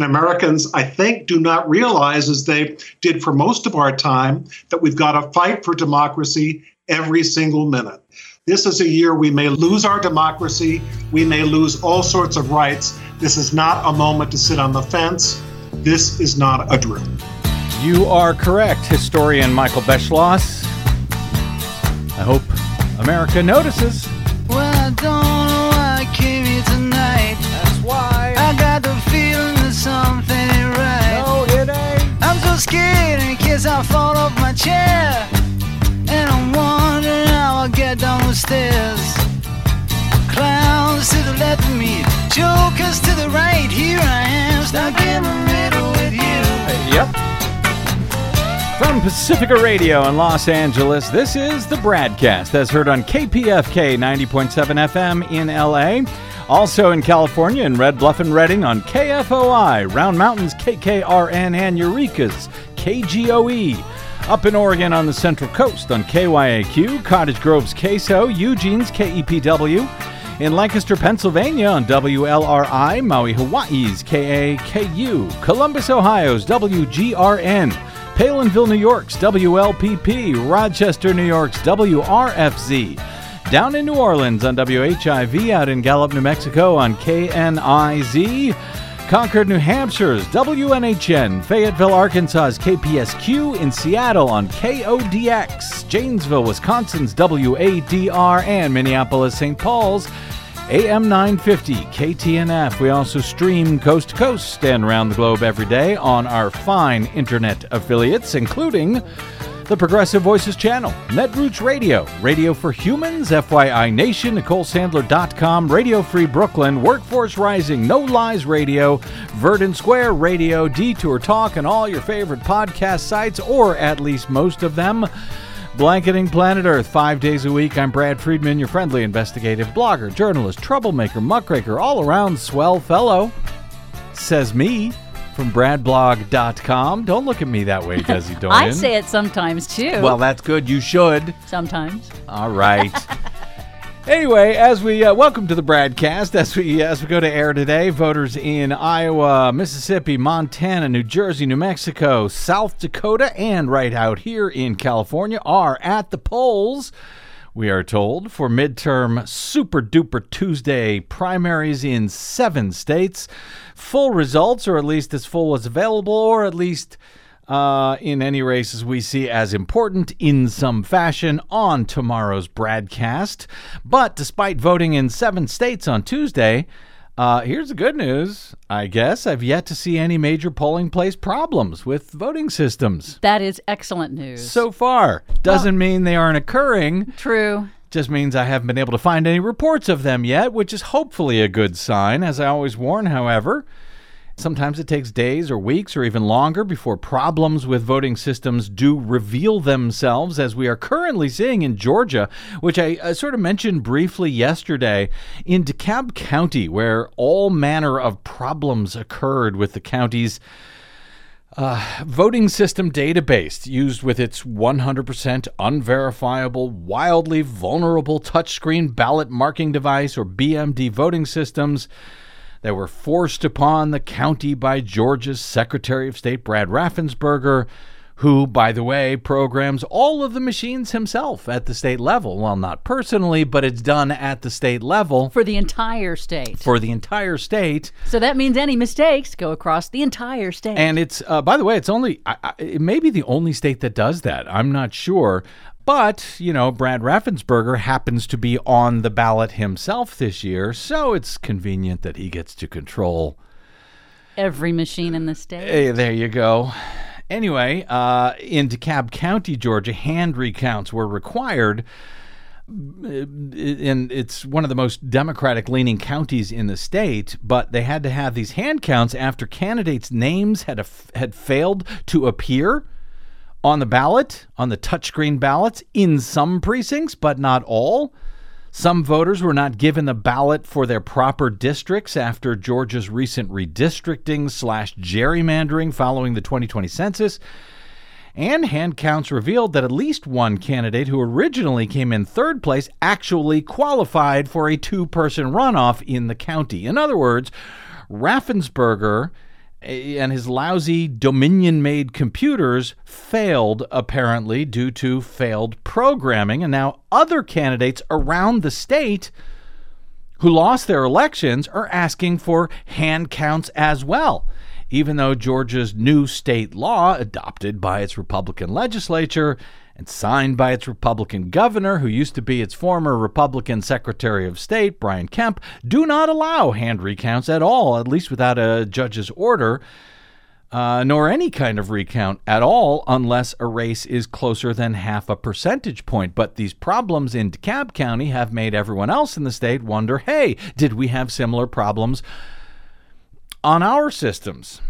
And Americans, I think, do not realize, as they did for most of our time, that we've got to fight for democracy every single minute. This is a year we may lose our democracy, we may lose all sorts of rights. This is not a moment to sit on the fence. This is not a drill. You are correct, historian Michael Beschloss. I hope America notices. Case I fall off my chair. And I'm wondering how I'll get down the stairs. Clowns to the left of me, jokers to the right. Here I am, stuck in the middle with you. Yep. From Pacifica Radio in Los Angeles, this is the BradCast as heard on KPFK 90.7 FM in LA. Also in California in Red Bluff and Redding on KFOI, Round Mountains KKRN, and Eureka's KGOE. Up in Oregon on the Central Coast on KYAQ, Cottage Grove's KSO, Eugene's KEPW. In Lancaster, Pennsylvania on WLRI, Maui, Hawaii's KAKU, Columbus, Ohio's WGRN, Palenville, New York's WLPP, Rochester, New York's WRFZ, down in New Orleans on WHIV, out in Gallup, New Mexico on KNIZ, Concord, New Hampshire's WNHN, Fayetteville, Arkansas's KPSQ, in Seattle on KODX, Janesville, Wisconsin's WADR, and Minneapolis, St. Paul's AM 950 KTNF. We also stream coast to coast and around the globe every day on our fine internet affiliates, including the Progressive Voices channel, Netroots Radio, Radio for Humans, FYI Nation, NicoleSandler.com, Radio Free Brooklyn, Workforce Rising, No Lies Radio, Verdant Square Radio, Detour Talk, and all your favorite podcast sites, or at least most of them. Blanketing Planet Earth five days a week. I'm Brad Friedman, your friendly investigative blogger, journalist, troublemaker, muckraker, all around swell fellow. Says me from bradblog.com. Don't look at me that way, Desi Doyen. I say it sometimes too. Well, that's good. You should. sometimes. All right. anyway, as we uh, welcome to the BradCast, as we as we go to air today, voters in Iowa, Mississippi, Montana, New Jersey, New Mexico, South Dakota, and right out here in California are at the polls. We are told for midterm Super Duper Tuesday primaries in seven states. Full results, or at least as full as available, or at least uh, in any races we see as important in some fashion on tomorrow's broadcast. But despite voting in seven states on Tuesday, uh, here's the good news. I guess I've yet to see any major polling place problems with voting systems That is excellent news. so far. Doesn't mean they aren't occurring. true. Just means I haven't been able to find any reports of them yet, which is hopefully a good sign. As I always warn, however, sometimes it takes days or weeks or even longer before problems with voting systems do reveal themselves, as we are currently seeing in Georgia, which I, I sort of mentioned briefly yesterday. In DeKalb County, where all manner of problems occurred with the county's uh, voting system database used with its 100% unverifiable, wildly vulnerable touchscreen ballot marking device or BMD voting systems that were forced upon the county by Georgia's Secretary of State Brad Raffensperger, who, by the way, programs all of the machines himself at the state level. Well, not personally, but it's done at the state level For the entire state. for the entire state. so that means any mistakes go across the entire state. And it's, uh, by the way, it's only, I, I, it may be the only state that does that. I'm not sure. But, you know, Brad Raffensperger happens to be on the ballot himself this year, so it's convenient that he gets to control. Every machine in the state. Hey, there you go. Anyway, uh, in DeKalb County, Georgia, hand recounts were required. And it's one of the most Democratic leaning counties in the state, but they had to have these hand counts after candidates' names had, a, had failed to appear on the ballot, on the touchscreen ballots in some precincts, but not all. Some voters were not given the ballot for their proper districts after Georgia's recent redistricting slash gerrymandering following the 2020 census. And hand counts revealed that at least one candidate who originally came in third place actually qualified for a two person runoff in the county. In other words, Raffensperger and his lousy Dominion made computers failed, apparently, due to failed programming. And now other candidates around the state who lost their elections are asking for hand counts as well. Even though Georgia's new state law, adopted by its Republican legislature and signed by its Republican governor, who used to be its former Republican Secretary of State, Brian Kemp, do not allow hand recounts at all, at least without a judge's order. Uh, nor any kind of recount at all unless a race is closer than half a percentage point. But these problems in DeKalb County have made everyone else in the state wonder hey, did we have similar problems on our systems?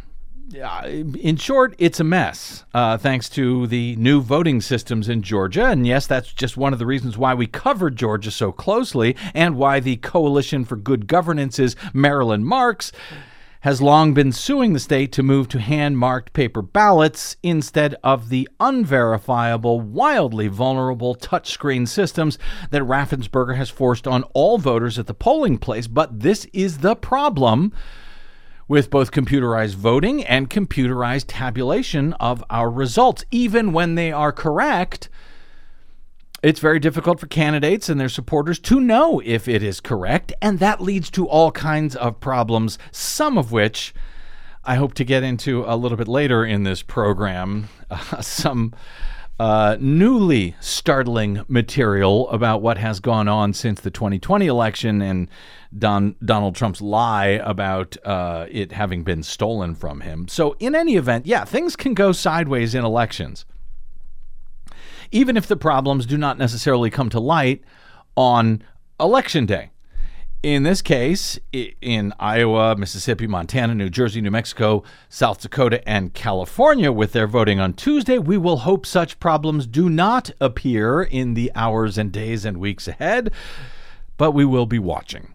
In short, it's a mess, uh, thanks to the new voting systems in Georgia. And yes, that's just one of the reasons why we covered Georgia so closely and why the Coalition for Good Governance's Marilyn Marks has long been suing the state to move to hand marked paper ballots instead of the unverifiable, wildly vulnerable touchscreen systems that Raffensperger has forced on all voters at the polling place. But this is the problem with both computerized voting and computerized tabulation of our results. Even when they are correct, it's very difficult for candidates and their supporters to know if it is correct, and that leads to all kinds of problems, some of which I hope to get into a little bit later in this program. Uh, some uh, newly startling material about what has gone on since the 2020 election and Don, Donald Trump's lie about uh, it having been stolen from him. So, in any event, yeah, things can go sideways in elections, even if the problems do not necessarily come to light on election day. In this case, in Iowa, Mississippi, Montana, New Jersey, New Mexico, South Dakota, and California, with their voting on Tuesday, we will hope such problems do not appear in the hours and days and weeks ahead, but we will be watching.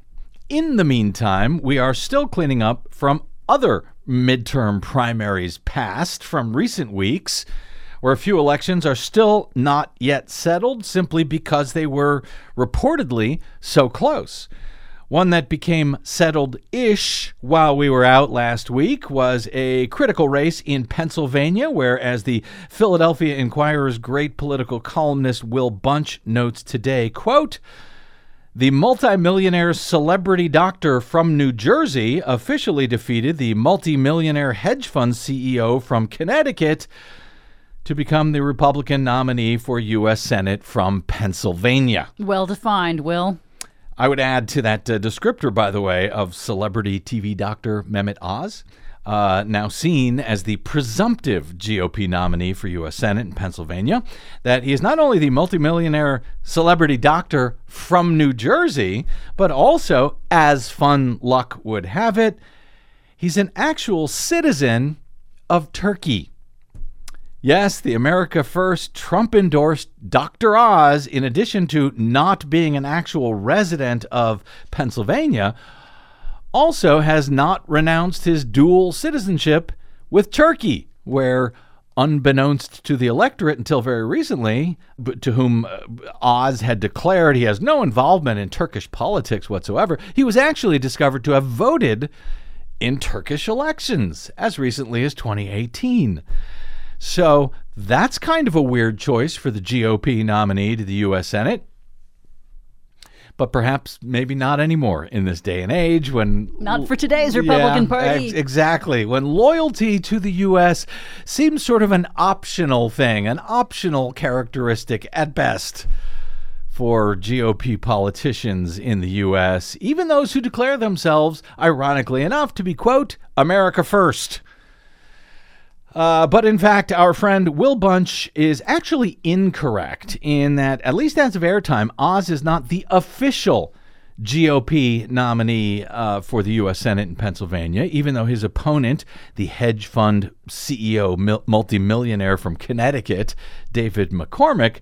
In the meantime, we are still cleaning up from other midterm primaries past from recent weeks where a few elections are still not yet settled simply because they were reportedly so close. One that became settled ish while we were out last week was a critical race in Pennsylvania, where, as the Philadelphia Inquirer's great political columnist Will Bunch notes today, quote, the multimillionaire celebrity doctor from New Jersey officially defeated the multimillionaire hedge fund CEO from Connecticut to become the Republican nominee for U.S. Senate from Pennsylvania. Well defined, Will. I would add to that uh, descriptor, by the way, of celebrity TV doctor Mehmet Oz, uh, now seen as the presumptive GOP nominee for U.S. Senate in Pennsylvania, that he is not only the multimillionaire celebrity doctor from New Jersey, but also, as fun luck would have it, he's an actual citizen of Turkey. Yes, the America First Trump endorsed Dr. Oz, in addition to not being an actual resident of Pennsylvania, also has not renounced his dual citizenship with Turkey, where, unbeknownst to the electorate until very recently, to whom uh, Oz had declared he has no involvement in Turkish politics whatsoever, he was actually discovered to have voted in Turkish elections as recently as 2018. So that's kind of a weird choice for the GOP nominee to the U.S. Senate. But perhaps maybe not anymore in this day and age when. Not for today's Republican yeah, Party. Ex- exactly. When loyalty to the U.S. seems sort of an optional thing, an optional characteristic at best for GOP politicians in the U.S., even those who declare themselves, ironically enough, to be, quote, America first. Uh, but in fact, our friend Will Bunch is actually incorrect in that, at least as of airtime, Oz is not the official GOP nominee uh, for the U.S. Senate in Pennsylvania, even though his opponent, the hedge fund CEO, mil- multimillionaire from Connecticut, David McCormick,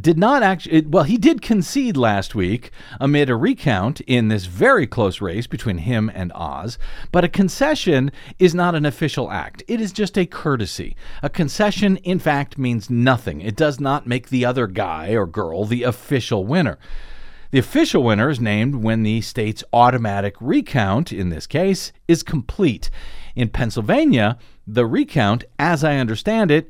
did not actually, well, he did concede last week amid a recount in this very close race between him and Oz. But a concession is not an official act, it is just a courtesy. A concession, in fact, means nothing. It does not make the other guy or girl the official winner. The official winner is named when the state's automatic recount, in this case, is complete. In Pennsylvania, the recount, as I understand it,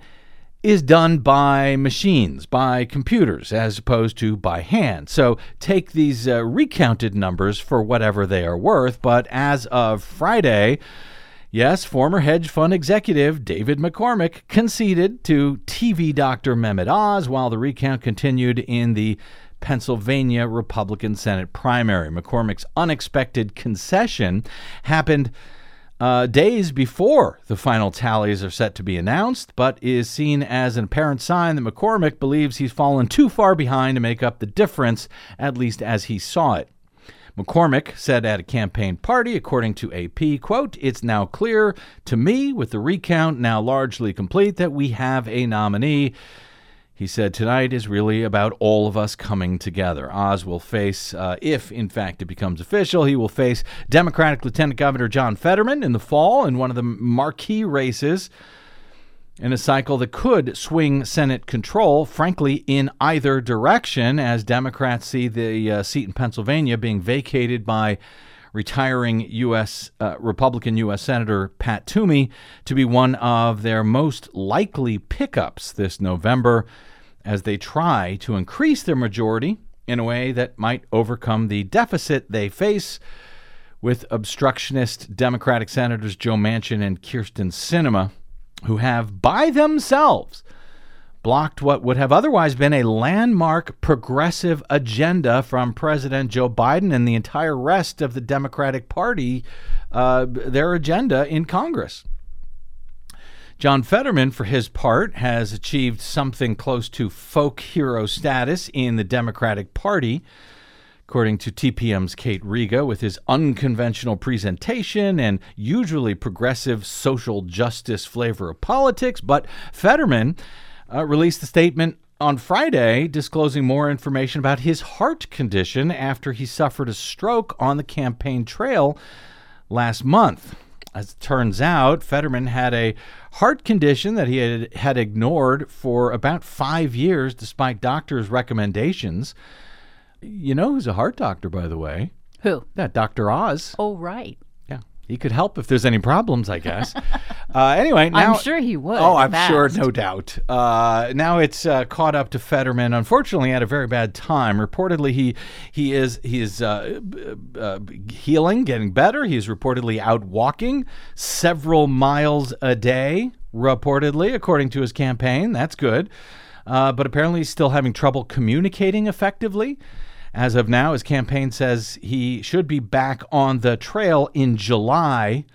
is done by machines, by computers, as opposed to by hand. So take these uh, recounted numbers for whatever they are worth. But as of Friday, yes, former hedge fund executive David McCormick conceded to TV doctor Mehmet Oz while the recount continued in the Pennsylvania Republican Senate primary. McCormick's unexpected concession happened uh, days before the final tallies are set to be announced, but is seen as an apparent sign that McCormick believes he's fallen too far behind to make up the difference, at least as he saw it. McCormick said at a campaign party, according to AP, quote, It's now clear to me, with the recount now largely complete, that we have a nominee. He said, Tonight is really about all of us coming together. Oz will face, uh, if in fact it becomes official, he will face Democratic Lieutenant Governor John Fetterman in the fall in one of the marquee races in a cycle that could swing Senate control, frankly, in either direction, as Democrats see the uh, seat in Pennsylvania being vacated by retiring U.S. Uh, Republican U.S. Senator Pat Toomey to be one of their most likely pickups this November as they try to increase their majority in a way that might overcome the deficit they face with obstructionist Democratic Senators Joe Manchin and Kyrsten Sinema, who have by themselves blocked what would have otherwise been a landmark progressive agenda from President Joe Biden and the entire rest of the Democratic Party, uh, their agenda in Congress. John Fetterman, for his part, has achieved something close to folk hero status in the Democratic Party. According to TPM's Kate Riga, with his unconventional presentation and usually progressive social justice flavor of politics. But Fetterman uh, released a statement on Friday disclosing more information about his heart condition after he suffered a stroke on the campaign trail last month. As it turns out, Fetterman had a heart condition that he had, had ignored for about five years despite doctors' recommendations. You know who's a heart doctor, by the way? Who? That Dr. Oz. Oh, right. He could help if there's any problems, I guess. uh, anyway, now, I'm sure he would. Oh, I'm fast. sure, no doubt. Uh, now it's uh, caught up to Fetterman. Unfortunately, at a very bad time. Reportedly, he he is he is uh, uh, healing, getting better. He is reportedly out walking several miles a day. Reportedly, according to his campaign, that's good. Uh, but apparently, he's still having trouble communicating effectively. As of now, his campaign says he should be back on the trail in July,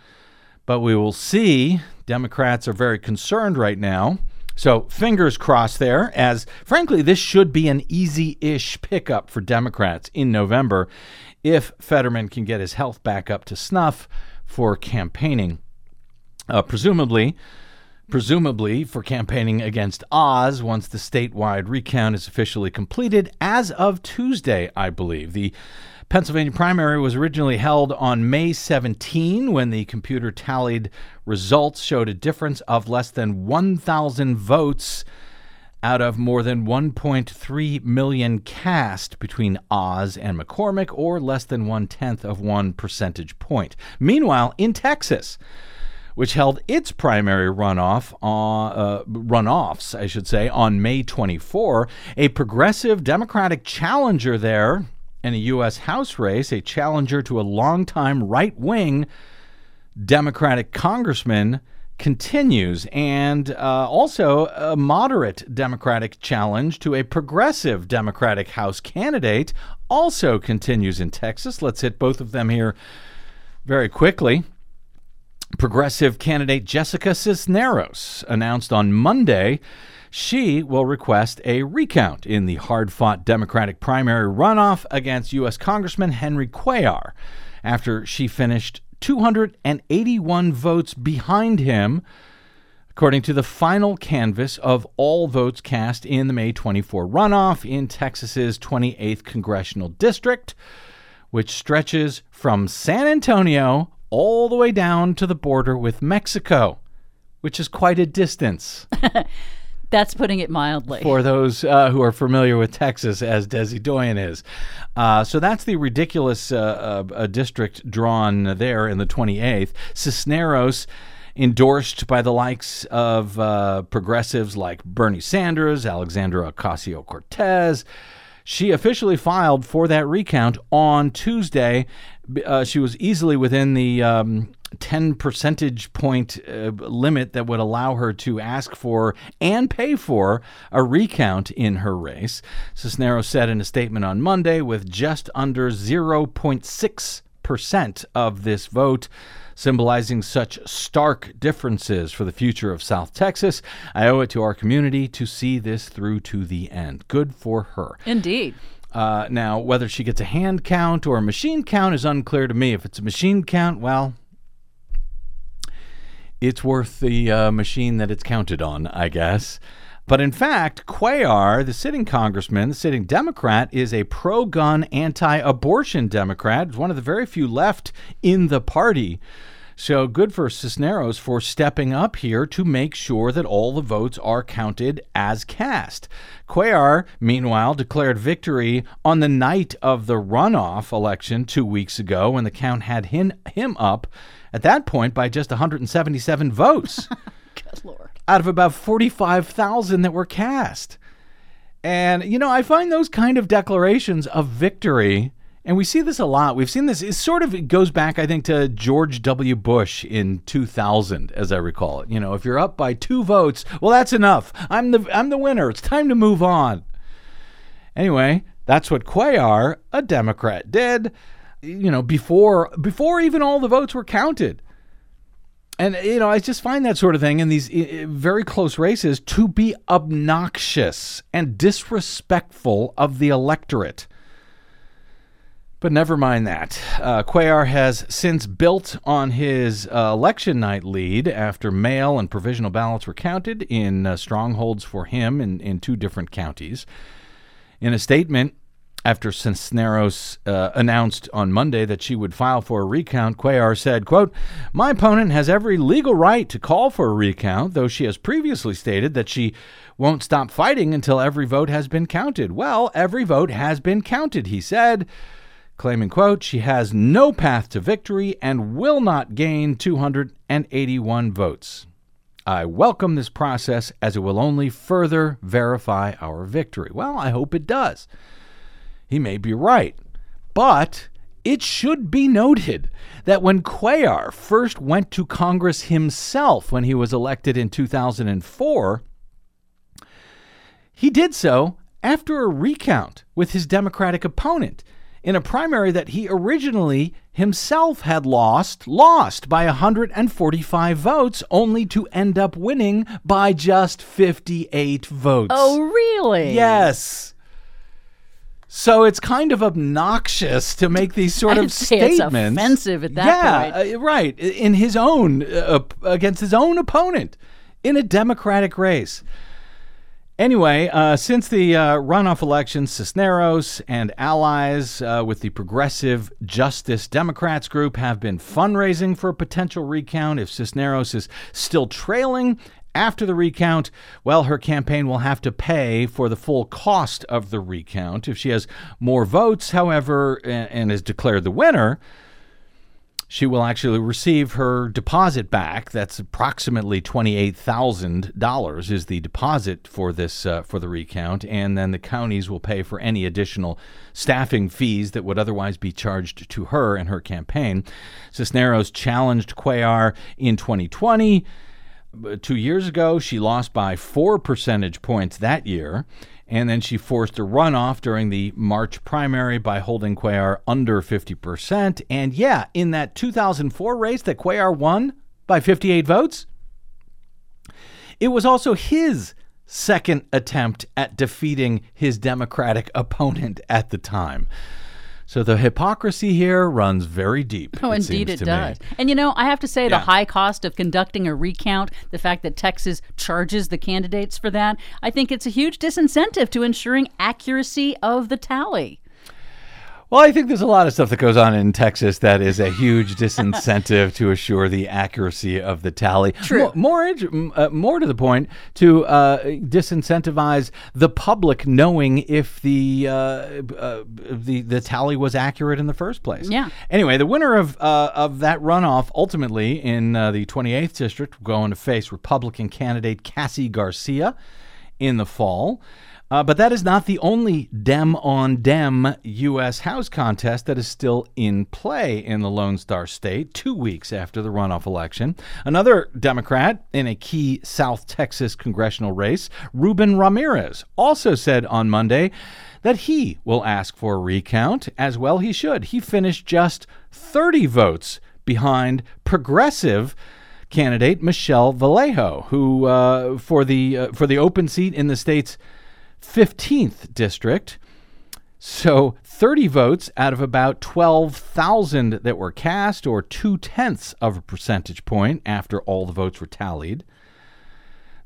but we will see. Democrats are very concerned right now. So, fingers crossed there, as frankly, this should be an easy ish pickup for Democrats in November if Fetterman can get his health back up to snuff for campaigning. Uh, presumably, presumably for campaigning against Oz once the statewide recount is officially completed as of Tuesday, I believe. The Pennsylvania primary was originally held on May 17 when the computer tallied results showed a difference of less than 1,000 votes out of more than 1.3 million cast between Oz and McCormick, or less than one tenth of one percentage point. Meanwhile, in Texas, which held its primary runoff on, uh, runoffs, I should say, on May 24. A progressive Democratic challenger there in a U.S. House race, a challenger to a longtime right wing Democratic congressman, continues, and uh, also a moderate Democratic challenge to a progressive Democratic House candidate also continues in Texas. Let's hit both of them here very quickly. Progressive candidate Jessica Cisneros announced on Monday she will request a recount in the hard fought Democratic primary runoff against U.S. Congressman Henry Cuellar after she finished 281 votes behind him, according to the final canvass of all votes cast in the May 24 runoff in Texas's 28th congressional district, which stretches from San Antonio all the way down to the border with Mexico, which is quite a distance. That's putting it mildly. for those uh, who are familiar with Texas, as Desi Doyen is. Uh, so that's the ridiculous uh, uh, district drawn there in the 28th. Cisneros. Endorsed by the likes of uh, progressives like Bernie Sanders, Alexandria Ocasio Cortez. She officially filed for that recount on Tuesday. Uh, she was easily within the um, 10 percentage point uh, limit that would allow her to ask for and pay for a recount in her race. Cisneros said in a statement on Monday with just under 0.6% of this vote symbolizing such stark differences for the future of South Texas. I owe it to our community to see this through to the end. Good for her. Indeed. Uh, now, whether she gets a hand count or a machine count is unclear to me. If it's a machine count, well, it's worth the uh, machine that it's counted on, I guess. But in fact, Cuellar, the sitting congressman, the sitting Democrat, is a pro gun, anti abortion Democrat. One of the very few left in the party. So good for Cisneros for stepping up here to make sure that all the votes are counted as cast. Cuellar, meanwhile, declared victory on the night of the runoff election two weeks ago when the count had him, him up at that point by just 177 votes out of about 45,000 that were cast. And, you know, I find those kind of declarations of victory, and we see this a lot. We've seen this, it sort of goes back, I think, to George W. Bush in 2000, as I recall it. You know, if you're up by two votes, well, that's enough. I'm the, I'm the winner. It's time to move on. Anyway, that's what Cuellar, a Democrat, did, you know, before, before even all the votes were counted. And you know, I just find that sort of thing in these very close races to be obnoxious and disrespectful of the electorate. But never mind that. Uh, Cuellar has since built on his uh, election night lead after mail and provisional ballots were counted in uh, strongholds for him in, in two different counties. In a statement, after Cisneros uh, announced on Monday that she would file for a recount, Cuellar said, quote, My opponent has every legal right to call for a recount, though she has previously stated that she won't stop fighting until every vote has been counted. Well, every vote has been counted, he said, claiming, quote, she has no path to victory and will not gain 281 votes. I welcome this process as it will only further verify our victory. Well, I hope it does. He may be right. But it should be noted that when Cuellar first went to Congress himself when he was elected in 2004, he did so after a recount with his Democratic opponent in a primary that he originally himself had lost, lost by 145 votes, only to end up winning by just 58 votes. Oh, really? Yes. So it's kind of obnoxious to make these sort of statements. offensive at that yeah, point. uh, right. In his own uh, against his own opponent in a Democratic race. Anyway, uh, since the uh, runoff election, Cisneros and allies uh, with the Progressive Justice Democrats group have been fundraising for a potential recount. If Cisneros is still trailing after the recount, well, her campaign will have to pay for the full cost of the recount. If she has more votes, however, and, and is declared the winner, she will actually receive her deposit back. That's approximately twenty-eight thousand dollars is the deposit for this uh, for the recount, and then the counties will pay for any additional staffing fees that would otherwise be charged to her and her campaign. Cisneros challenged Cuellar in 2020. Uh, Two years ago, she lost by four percentage points that year, and then she forced a runoff during the March primary by holding Cuellar under 50%. And yeah, in that 2004 race that Cuellar won by 58 votes, it was also his second attempt at defeating his Democratic opponent at the time. So the hypocrisy here runs very deep. Oh, it indeed it does. Me. And you know, I have to say, Yeah. the high cost of conducting a recount, the fact that Texas charges the candidates for that, I think it's a huge disincentive to ensuring accuracy of the tally. Well, I think there's a lot of stuff that goes on in Texas that is a huge disincentive to assure the accuracy of the tally. True. More, more, uh, more to the point, to uh, disincentivize the public knowing if the, uh, uh, the the tally was accurate in the first place. Yeah. Anyway, the winner of uh, of that runoff ultimately in uh, the 28th district will go going to face Republican candidate Cassy Garcia in the fall. Uh, but that is not the only Dem on Dem U.S. House contest that is still in play in the Lone Star State two weeks after the runoff election. Another Democrat in a key South Texas congressional race, Ruben Ramirez, also said on Monday that he will ask for a recount, as well he should. He finished just 30 votes behind progressive candidate Michelle Vallejo, who uh, for the uh, for the open seat in the state's 15th district. So 30 votes out of about 12,000 that were cast, or two tenths of a percentage point after all the votes were tallied.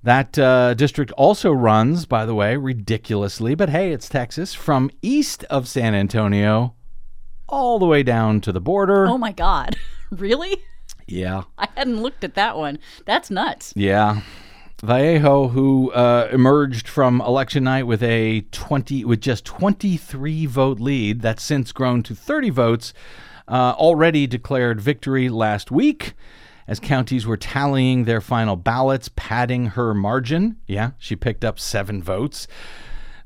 That uh, district also runs, by the way, ridiculously, but hey, it's Texas, from east of San Antonio all the way down to the border. Oh my God. really? Yeah. I hadn't looked at that one. That's nuts. Yeah. Vallejo, who uh, emerged from election night with a 20 with just 23 vote lead, that's since grown to 30 votes, uh, already declared victory last week as counties were tallying their final ballots, padding her margin. Yeah, she picked up seven votes.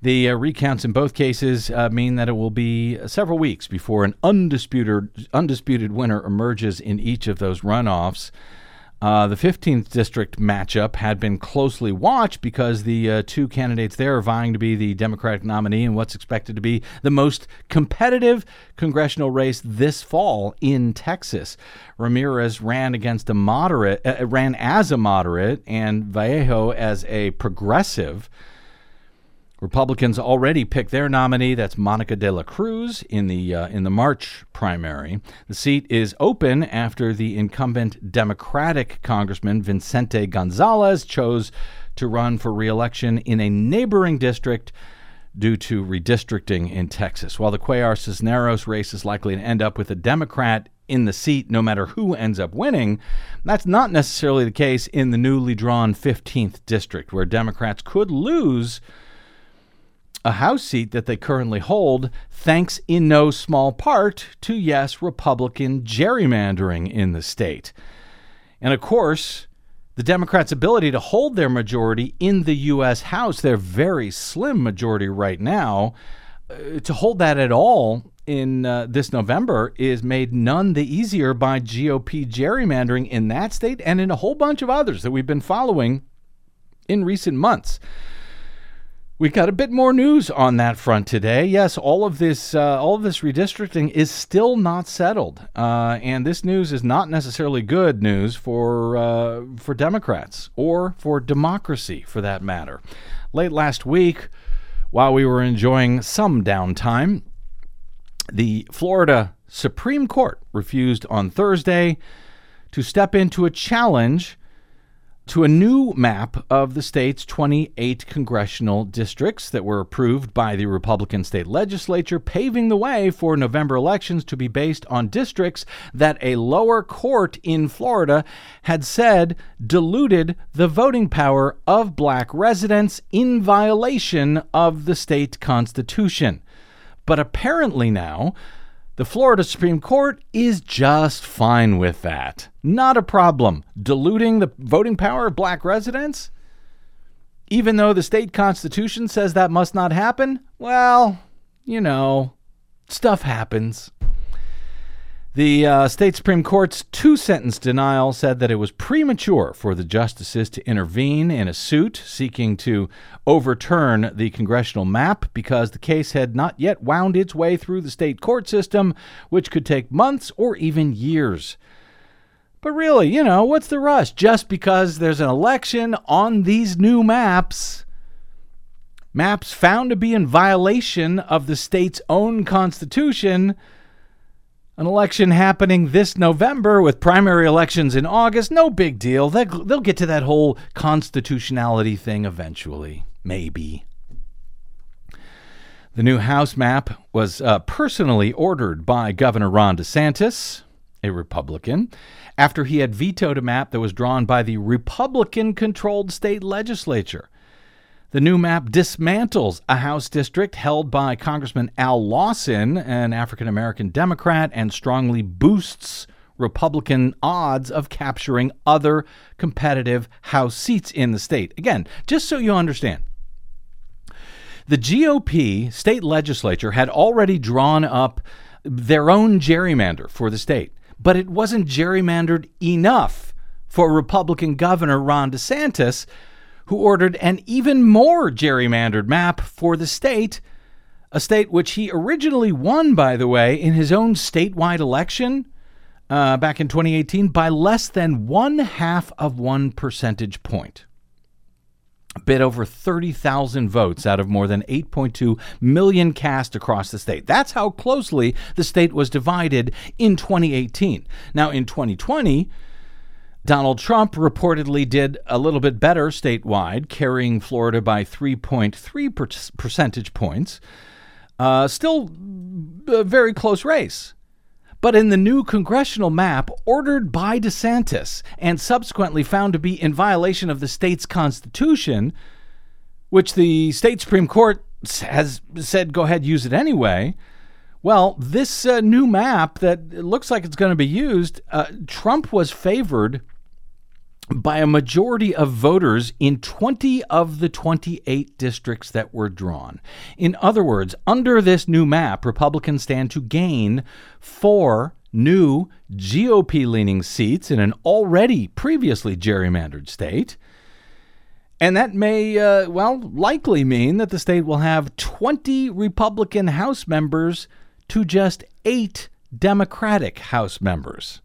The uh, recounts in both cases uh, mean that it will be several weeks before an undisputed undisputed winner emerges in each of those runoffs. Uh, the 15th district matchup had been closely watched because the uh, two candidates there are vying to be the Democratic nominee in what's expected to be the most competitive congressional race this fall in Texas. Ramirez ran against a moderate, uh, ran as a moderate, and Vallejo as a progressive. Republicans already picked their nominee. That's Monica De La Cruz in the uh, in the March primary. The seat is open after the incumbent Democratic Congressman Vicente Gonzalez chose to run for re-election in a neighboring district due to redistricting in Texas. While the Cuellar Cisneros race is likely to end up with a Democrat in the seat no matter who ends up winning, that's not necessarily the case in the newly drawn 15th district, where Democrats could lose a House seat that they currently hold, thanks in no small part to, yes, Republican gerrymandering in the state. And of course, the Democrats' ability to hold their majority in the U.S. House, their very slim majority right now, uh, to hold that at all in uh, this November is made none the easier by GOP gerrymandering in that state and in a whole bunch of others that we've been following in recent months. We got a bit more news on that front today. Yes, all of this, uh, all of this redistricting is still not settled, uh, and this news is not necessarily good news for uh, for Democrats or for democracy, for that matter. Late last week, while we were enjoying some downtime, the Florida Supreme Court refused on Thursday to step into a challenge to a new map of the state's 28 congressional districts that were approved by the Republican state legislature, paving the way for November elections to be based on districts that a lower court in Florida had said diluted the voting power of black residents in violation of the state constitution. But apparently now, the Florida Supreme Court is just fine with that. Not a problem. Diluting the voting power of black residents? Even though the state constitution says that must not happen? Well, you know, stuff happens. The uh, state Supreme Court's two sentence denial said that it was premature for the justices to intervene in a suit seeking to overturn the congressional map because the case had not yet wound its way through the state court system, which could take months or even years. But really, you know, what's the rush? Just because there's an election on these new maps, maps found to be in violation of the state's own constitution an election happening this November with primary elections in August. No big deal. They'll, get to that whole constitutionality thing eventually. Maybe. The new House map was uh, personally ordered by Governor Ron DeSantis, a Republican, after he had vetoed a map that was drawn by the Republican controlled state legislature. The new map dismantles a House district held by Congressman Al Lawson, an African American Democrat, and strongly boosts Republican odds of capturing other competitive House seats in the state. Again, just so you understand, the GOP state legislature had already drawn up their own gerrymander for the state, but it wasn't gerrymandered enough for Republican Governor Ron DeSantis who ordered an even more gerrymandered map for the state, a state which he originally won, by the way, in his own statewide election uh, back in 2018 by less than one half of one percentage point. A bit over 30,000 votes out of more than 8.2 million cast across the state. That's how closely the state was divided in 2018. Now, in 2020, Donald Trump reportedly did a little bit better statewide, carrying Florida by 3.3 per- percentage points. Uh, still a very close race. But in the new congressional map ordered by DeSantis and subsequently found to be in violation of the state's constitution, which the state Supreme Court has said go ahead, use it anyway. Well, this uh, new map that looks like it's going to be used, uh, Trump was favored by a majority of voters in 20 of the 28 districts that were drawn. In other words, under this new map, Republicans stand to gain four new GOP leaning seats in an already previously gerrymandered state. And that may, uh, well, likely mean that the state will have 20 Republican House members to just eight Democratic House members.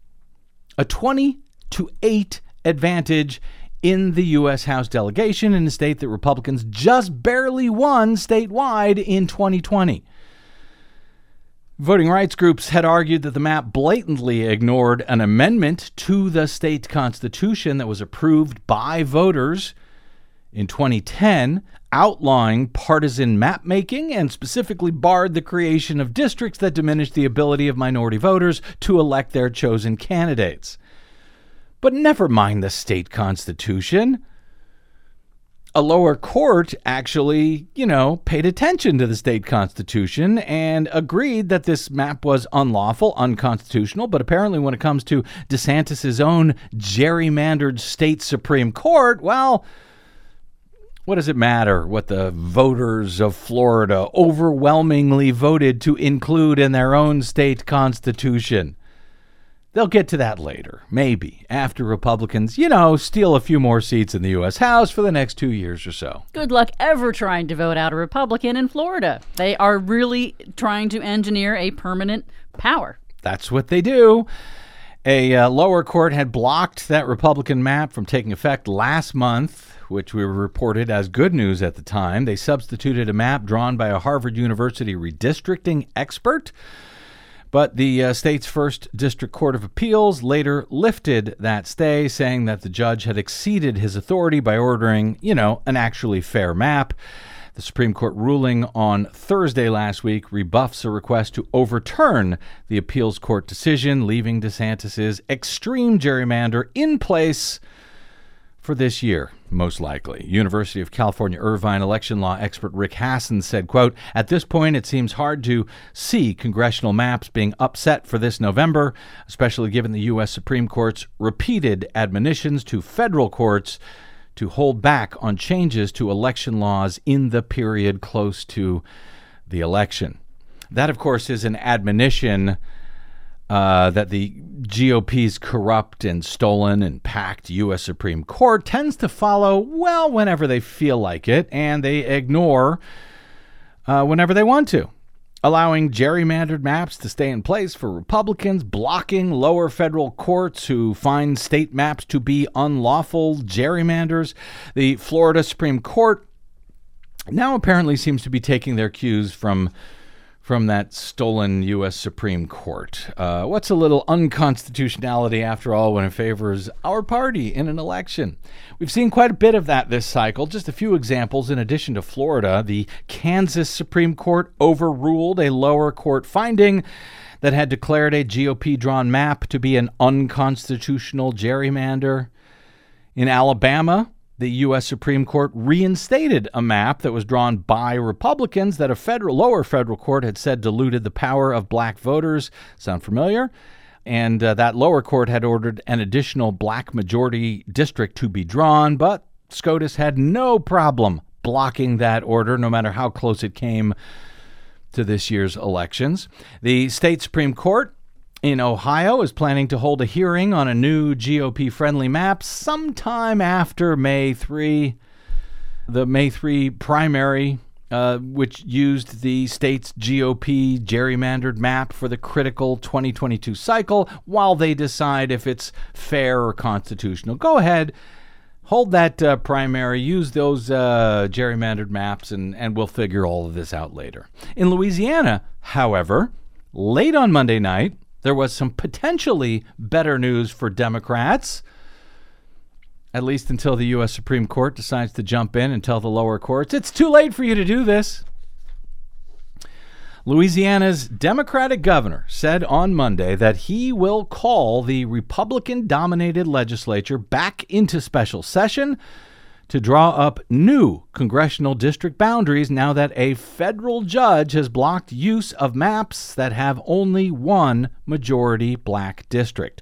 A 20 to 8 advantage in the U.S. House delegation in a state that Republicans just barely won statewide in 2020. Voting rights groups had argued that the map blatantly ignored an amendment to the state constitution that was approved by voters in 2010 outlawing partisan map making and specifically barred the creation of districts that diminished the ability of minority voters to elect their chosen candidates. But never mind the state constitution. A lower court actually, you know, paid attention to the state constitution and agreed that this map was unlawful, unconstitutional. But apparently, when it comes to DeSantis's own gerrymandered state Supreme Court, well, what does it matter what the voters of Florida overwhelmingly voted to include in their own state constitution? They'll get to that later, maybe, after Republicans, you know, steal a few more seats in the U.S. House for the next two years or so. Good luck ever trying to vote out a Republican in Florida. They are really trying to engineer a permanent power. That's what they do. A uh, lower court had blocked that Republican map from taking effect last month, which we reported as good news at the time. They substituted a map drawn by a Harvard University redistricting expert. But the uh, state's first district court of appeals later lifted that stay, saying that the judge had exceeded his authority by ordering, you know, an actually fair map. The Supreme Court ruling on Thursday last week rebuffs a request to overturn the appeals court decision, leaving DeSantis's extreme gerrymander in place for this year, most likely. University of California Irvine election law expert Rick Hasen said, quote, At this point, it seems hard to see congressional maps being upset for this November, especially given the U.S. Supreme Court's repeated admonitions to federal courts to hold back on changes to election laws in the period close to the election. That, of course, is an admonition uh, that the GOP's corrupt and stolen and packed U.S. Supreme Court tends to follow, well, whenever they feel like it, and they ignore uh, whenever they want to, allowing gerrymandered maps to stay in place for Republicans, blocking lower federal courts who find state maps to be unlawful gerrymanders. The Florida Supreme Court now apparently seems to be taking their cues from from that stolen U.S. Supreme Court. Uh, what's a little unconstitutionality, after all, when it favors our party in an election? We've seen quite a bit of that this cycle. Just a few examples. In addition to Florida, the Kansas Supreme Court overruled a lower court finding that had declared a GOP drawn map to be an unconstitutional gerrymander. In Alabama, the U.S. Supreme Court reinstated a map that was drawn by Republicans that a federal lower federal court had said diluted the power of black voters. Sound familiar? And uh, that lower court had ordered an additional black majority district to be drawn, but SCOTUS had no problem blocking that order, no matter how close it came to this year's elections. The state Supreme Court in Ohio is planning to hold a hearing on a new GOP friendly map sometime after May 3. The May 3 primary, uh, which used the state's GOP gerrymandered map for the critical 2022 cycle, while they decide if it's fair or constitutional. Go ahead. Hold that uh, primary, use those uh, gerrymandered maps, and, and we'll figure all of this out later. In Louisiana, however, late on Monday night, there was some potentially better news for Democrats, at least until the U.S. Supreme Court decides to jump in and tell the lower courts it's too late for you to do this. Louisiana's Democratic governor said on Monday that he will call the Republican dominated legislature back into special session to draw up new congressional district boundaries now that a federal judge has blocked use of maps that have only one majority black district.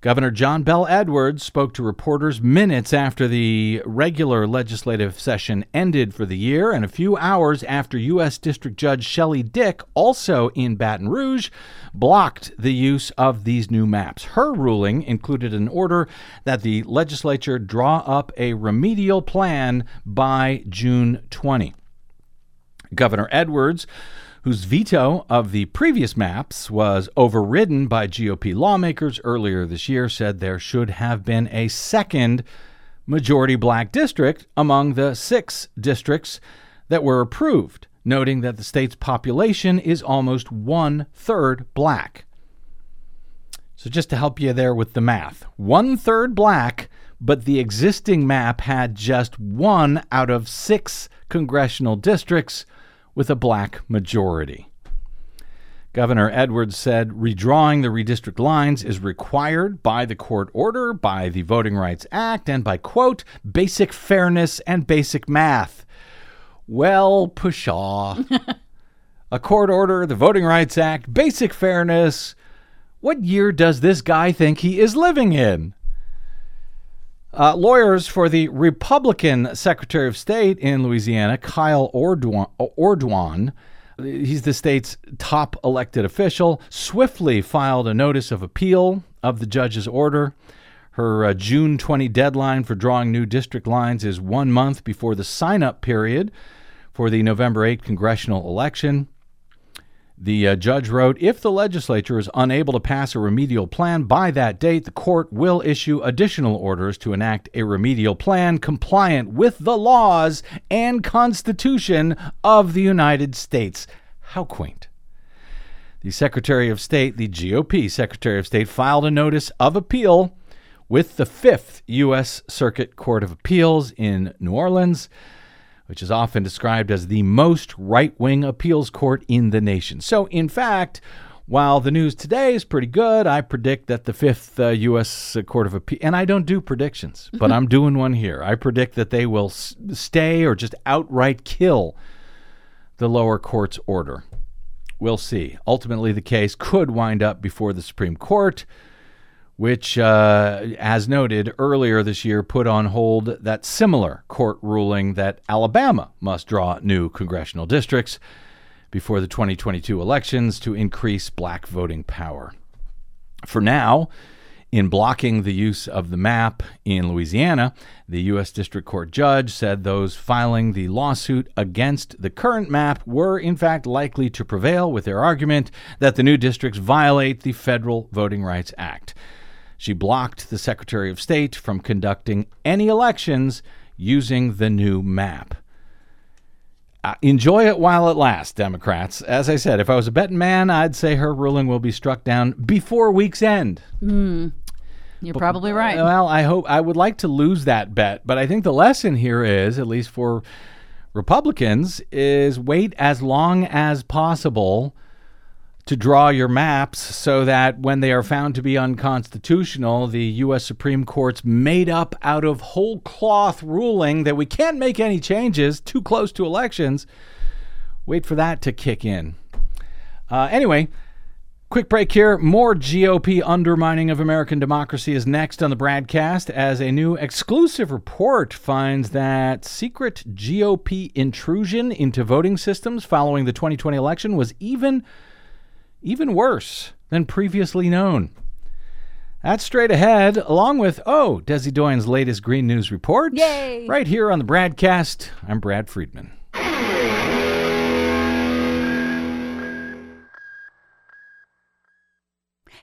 Governor John Bel Edwards spoke to reporters minutes after the regular legislative session ended for the year and a few hours after U.S. District Judge Shelley Dick, also in Baton Rouge, blocked the use of these new maps. Her ruling included an order that the legislature draw up a remedial plan by June 20. Governor Edwards whose veto of the previous maps was overridden by GOP lawmakers earlier this year, said there should have been a second majority black district among the six districts that were approved, noting that the state's population is almost one third black. So, just to help you there with the math, one third black, but the existing map had just one out of six congressional districts with a black majority. Governor Edwards said redrawing the redistrict lines is required by the court order, by the Voting Rights Act, and by, quote, basic fairness and basic math. Well, pshaw. a court order, the Voting Rights Act, basic fairness. What year does this guy think he is living in? Uh, lawyers for the Republican Secretary of State in Louisiana, Kyle Ardoin, he's the state's top elected official, swiftly filed a notice of appeal of the judge's order. Her uh, June 20 deadline for drawing new district lines is one month before the sign up period for the November 8 congressional election. The uh, judge wrote If the legislature is unable to pass a remedial plan by that date, the court will issue additional orders to enact a remedial plan compliant with the laws and Constitution of the United States. How quaint. The Secretary of State, the GOP Secretary of State, filed a notice of appeal with the Fifth U.S. Circuit Court of Appeals in New Orleans which is often described as the most right wing appeals court in the nation. So, in fact, while the news today is pretty good, I predict that the Fifth uh, U.S. Court of Appeal, and I don't do predictions, but I'm doing one here. I predict that they will s- stay or just outright kill the lower court's order. We'll see. Ultimately, the case could wind up before the Supreme Court which, uh, as noted earlier this year, put on hold that similar court ruling that Alabama must draw new congressional districts before the 2022 elections to increase black voting power. For now, in blocking the use of the map in Louisiana, the U.S. District Court judge said those filing the lawsuit against the current map were, in fact, likely to prevail with their argument that the new districts violate the Federal Voting Rights Act. She blocked the Secretary of State from conducting any elections using the new map. uh, enjoy it while it lasts, Democrats. As I said, if I was a betting man, I'd say her ruling will be struck down before week's end. You're probably right. Well, I hope I would like to lose that bet, but I think the lesson here is, at least for Republicans, is wait as long as possible to draw your maps so that when they are found to be unconstitutional, the U.S. Supreme Court's made up out of whole cloth ruling that we can't make any changes too close to elections, wait for that to kick in. Uh, anyway, quick break here. More GOP undermining of American democracy is next on the BradCast as a new exclusive report finds that secret GOP intrusion into voting systems following the 2020 election was even even worse than previously known. That's straight ahead, along with, oh, Desi Doyen's latest Green News report. Yay! Right here on the BradCast. I'm Brad Friedman.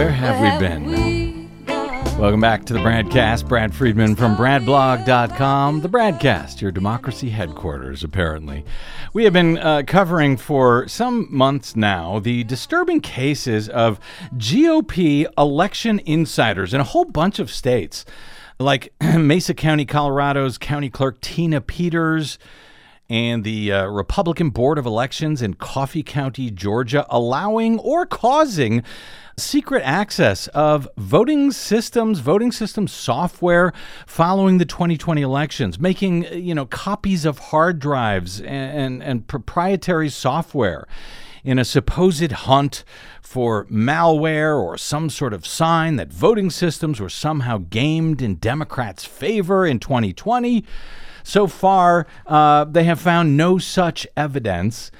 Where have we been? Welcome back to the Bradcast. Brad Friedman from BradBlog.com. The Bradcast, your democracy headquarters, apparently. We have been uh, covering for some months now the disturbing cases of GOP election insiders in a whole bunch of states, like Mesa County, Colorado's County Clerk Tina Peters and the uh, Republican Board of Elections in Coffee County, Georgia, allowing or causing secret access of voting systems, voting system software following the 2020 elections, making uh, you know copies of hard drives and, and, and proprietary software in a supposed hunt for malware or some sort of sign that voting systems were somehow gamed in Democrats' favor in 2020. So far, uh, they have found no such evidence.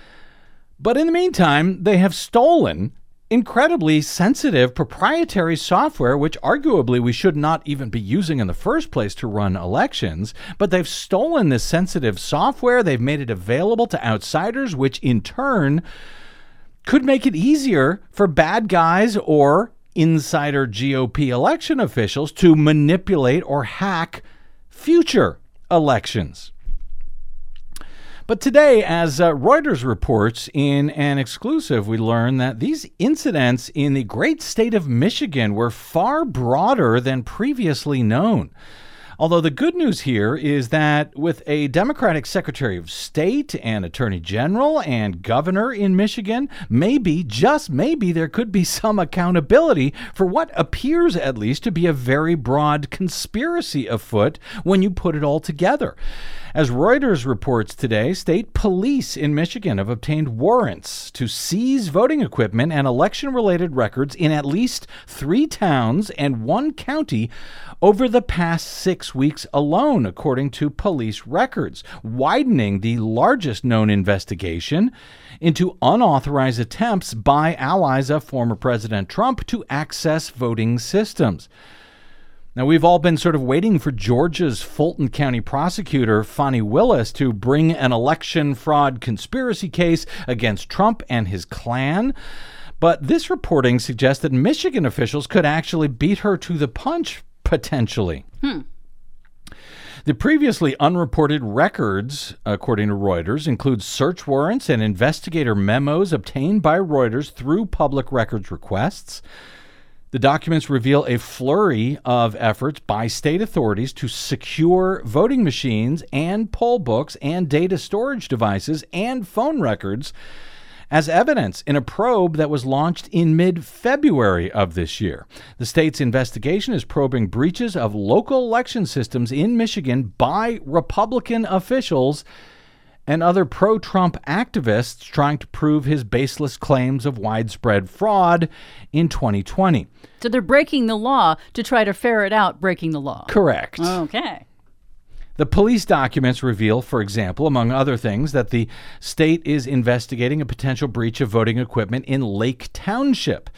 But in the meantime, they have stolen incredibly sensitive proprietary software, which arguably we should not even be using in the first place to run elections. But they've stolen this sensitive software, they've made it available to outsiders, which in turn could make it easier for bad guys or insider GOP election officials to manipulate or hack future elections. But today, as uh, Reuters reports in an exclusive, we learn that these incidents in the great state of Michigan were far broader than previously known. Although the good news here is that with a Democratic Secretary of State and Attorney General and Governor in Michigan, maybe, just maybe, there could be some accountability for what appears at least to be a very broad conspiracy afoot when you put it all together. As Reuters reports today, state police in Michigan have obtained warrants to seize voting equipment and election related records in at least three towns and one county over the past six weeks alone, according to police records, widening the largest known investigation into unauthorized attempts by allies of former President Trump to access voting systems. Now, we've all been sort of waiting for Georgia's Fulton County prosecutor, Fani Willis, to bring an election fraud conspiracy case against Trump and his clan. But this reporting suggests that Michigan officials could actually beat her to the punch, potentially. Hmm. The previously unreported records, according to Reuters, include search warrants and investigator memos obtained by Reuters through public records requests. The documents reveal a flurry of efforts by state authorities to secure voting machines and poll books and data storage devices and phone records as evidence in a probe that was launched in mid February of this year. The state's investigation is probing breaches of local election systems in Michigan by Republican officials and other pro Trump activists trying to prove his baseless claims of widespread fraud in 2020. So they're breaking the law to try to ferret out breaking the law. Correct. Okay. The police documents reveal, for example, among other things, that the state is investigating a potential breach of voting equipment in Lake Township,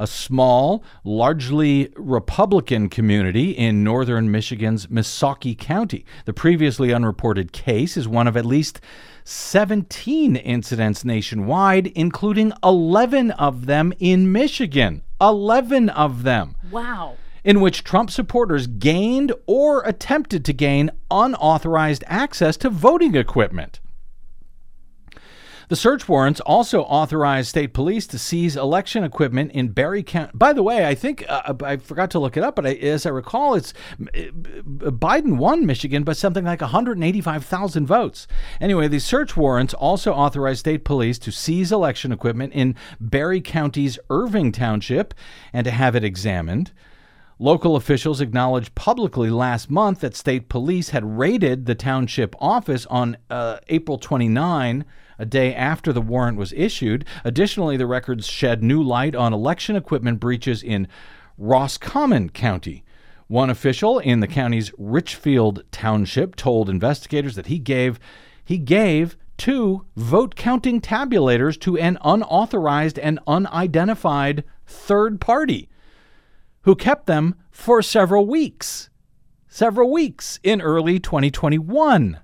a small, largely Republican community in northern Michigan's Missaukee County. The previously unreported case is one of at least 17 incidents nationwide, including 11 of them in Michigan. 11 of them Wow. in which Trump supporters gained or attempted to gain unauthorized access to voting equipment. The search warrants also authorized state police to seize election equipment in Barry County. By the way, I think uh, I forgot to look it up, but I, as I recall, it's uh, Biden won Michigan by something like 185,000 votes. Anyway, the search warrants also authorized state police to seize election equipment in Barry County's Irving Township and to have it examined. Local officials acknowledged publicly last month that state police had raided the township office on uh, April 29, a day after the warrant was issued. Additionally, the records shed new light on election equipment breaches in Roscommon County. One official in the county's Richfield Township told investigators that he gave he gave two vote counting tabulators to an unauthorized and unidentified third party who kept them for several weeks. Several weeks in early 2021.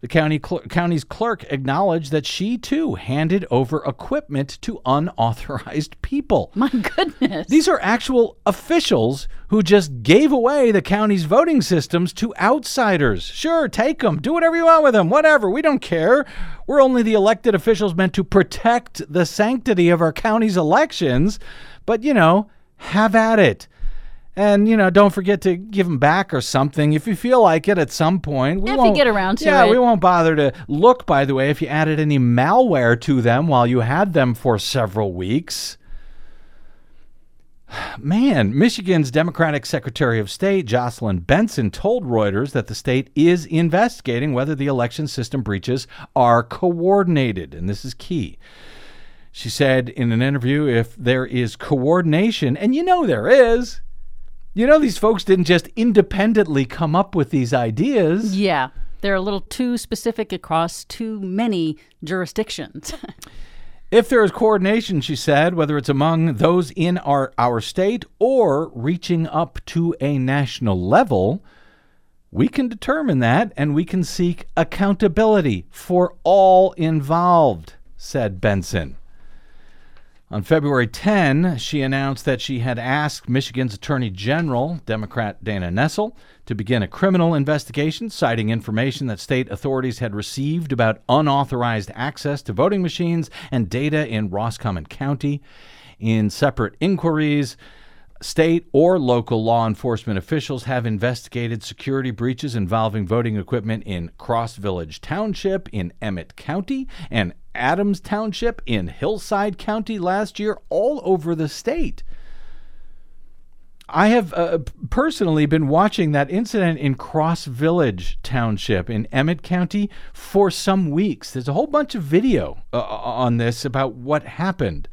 The county cl- county's clerk acknowledged that she too handed over equipment to unauthorized people. My goodness. These are actual officials who just gave away the county's voting systems to outsiders. Sure, take them, do whatever you want with them, whatever. We don't care. We're only the elected officials meant to protect the sanctity of our county's elections. But, you know, have at it. And you know, don't forget to give them back or something if you feel like it at some point. We If you won't- get around to yeah, it. we won't bother to look. By the way, if you added any malware to them while you had them for several weeks. Man, Michigan's Democratic Secretary of State Jocelyn Benson told Reuters that the state is investigating whether the election system breaches are coordinated, and this is key. She said in an interview if there is coordination, and you know there is, you know these folks didn't just independently come up with these ideas. yeah. They're a little too specific across too many jurisdictions. If there is coordination, she said, whether it's among those in our, our state or reaching up to a national level, we can determine that and we can seek accountability for all involved, said Benson. On February 10, she announced that she had asked Michigan's Attorney General, Democrat Dana Nessel, to begin a criminal investigation citing information that state authorities had received about unauthorized access to voting machines and data in Roscommon County. In separate inquiries, State or local law enforcement officials have investigated security breaches involving voting equipment in Cross Village Township in Emmet County and Adams Township in Hillsdale County last year, all over the state. I have uh, personally been watching that incident in Cross Village Township in Emmet County for some weeks. There's a whole bunch of video uh, on this about what happened.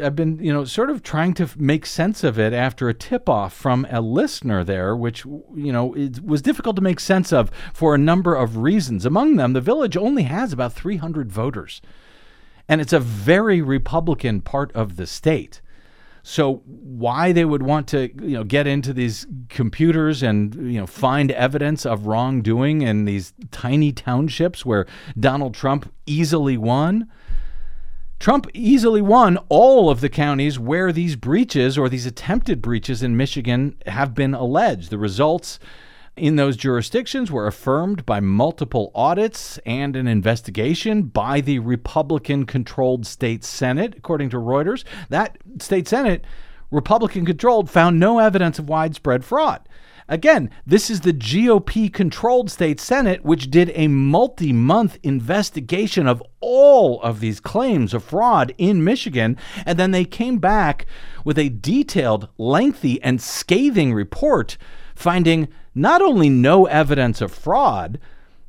I've been, you know, sort of trying to make sense of it after a tip off from a listener there, which, you know, it was difficult to make sense of for a number of reasons. Among them, the village only has about 300 voters, and it's a very Republican part of the state. So why they would want to, you know, get into these computers and you know find evidence of wrongdoing in these tiny townships where Donald Trump easily won? Trump easily won all of the counties where these breaches or these attempted breaches in Michigan have been alleged. The results in those jurisdictions were affirmed by multiple audits and an investigation by the Republican controlled state Senate, according to Reuters. That state Senate, Republican controlled, found no evidence of widespread fraud. Again, this is the GOP controlled state Senate, which did a multi month investigation of all of these claims of fraud in Michigan. And then they came back with a detailed, lengthy, and scathing report finding not only no evidence of fraud,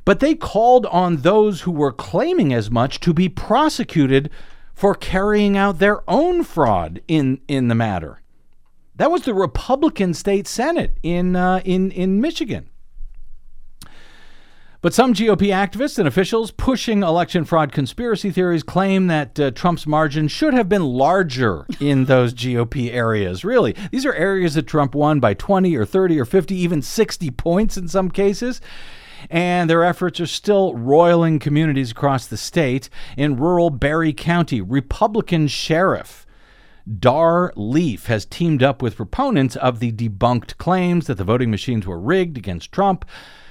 But they called on those who were claiming as much to be prosecuted for carrying out their own fraud in, in the matter. That was the Republican state Senate in, uh, in, in Michigan. But some GOP activists and officials pushing election fraud conspiracy theories claim that uh, Trump's margin should have been larger in those GOP areas. Really, these are areas that Trump won by 20 or 30 or 50, even 60 points in some cases. And their efforts are still roiling communities across the state. In rural Barry County, Republican sheriff Dar Leaf has teamed up with proponents of the debunked claims that the voting machines were rigged against Trump.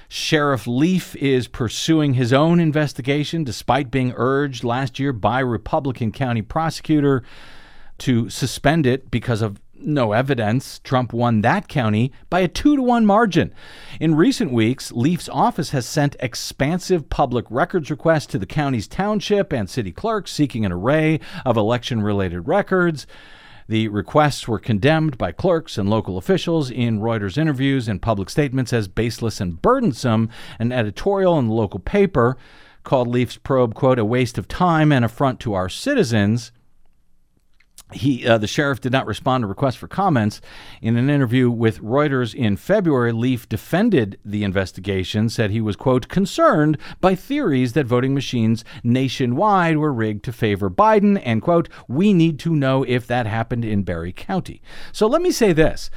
Sheriff Leaf is pursuing his own investigation despite being urged last year by Republican county prosecutor to suspend it because of no evidence. Trump won that county by a two to one margin. In recent weeks, Leaf's office has sent expansive public records requests to the county's township and city clerks seeking an array of election related records. The requests were condemned by clerks and local officials in Reuters interviews and public statements as baseless and burdensome. An editorial in the local paper called Leaf's probe, quote, a waste of time and affront to our citizens he, uh, the sheriff did not respond to requests for comments. In an interview with Reuters in February, Leaf defended the investigation, said he was, quote, concerned by theories that voting machines nationwide were rigged to favor Biden, and, quote, we need to know if that happened in Barry County. So let me say this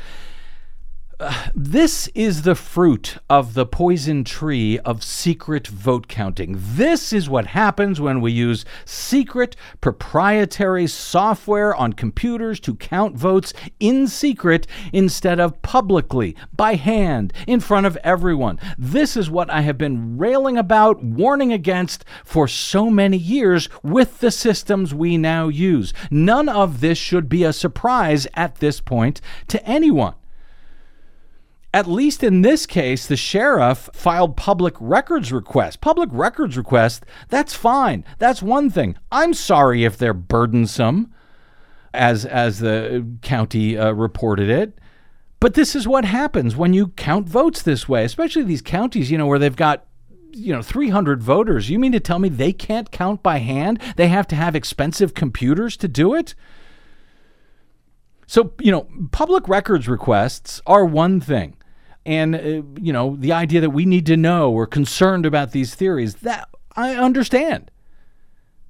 this is the fruit of the poison tree of secret vote counting. This is what happens when we use secret proprietary software on computers to count votes in secret instead of publicly, by hand, in front of everyone. This is what I have been railing about, warning against for so many years with the systems we now use. None of this should be a surprise at this point to anyone at least in this case, the sheriff filed public records request. Public records request, that's fine. That's one thing. I'm sorry if they're burdensome, as as the county uh, reported it. But this is what happens when you count votes this way, especially these counties, you know, where they've got you know 300 voters. You mean to tell me they can't count by hand? They have to have expensive computers to do it? So, you know, public records requests are one thing and uh, you know the idea that we need to know we're concerned about these theories that i understand.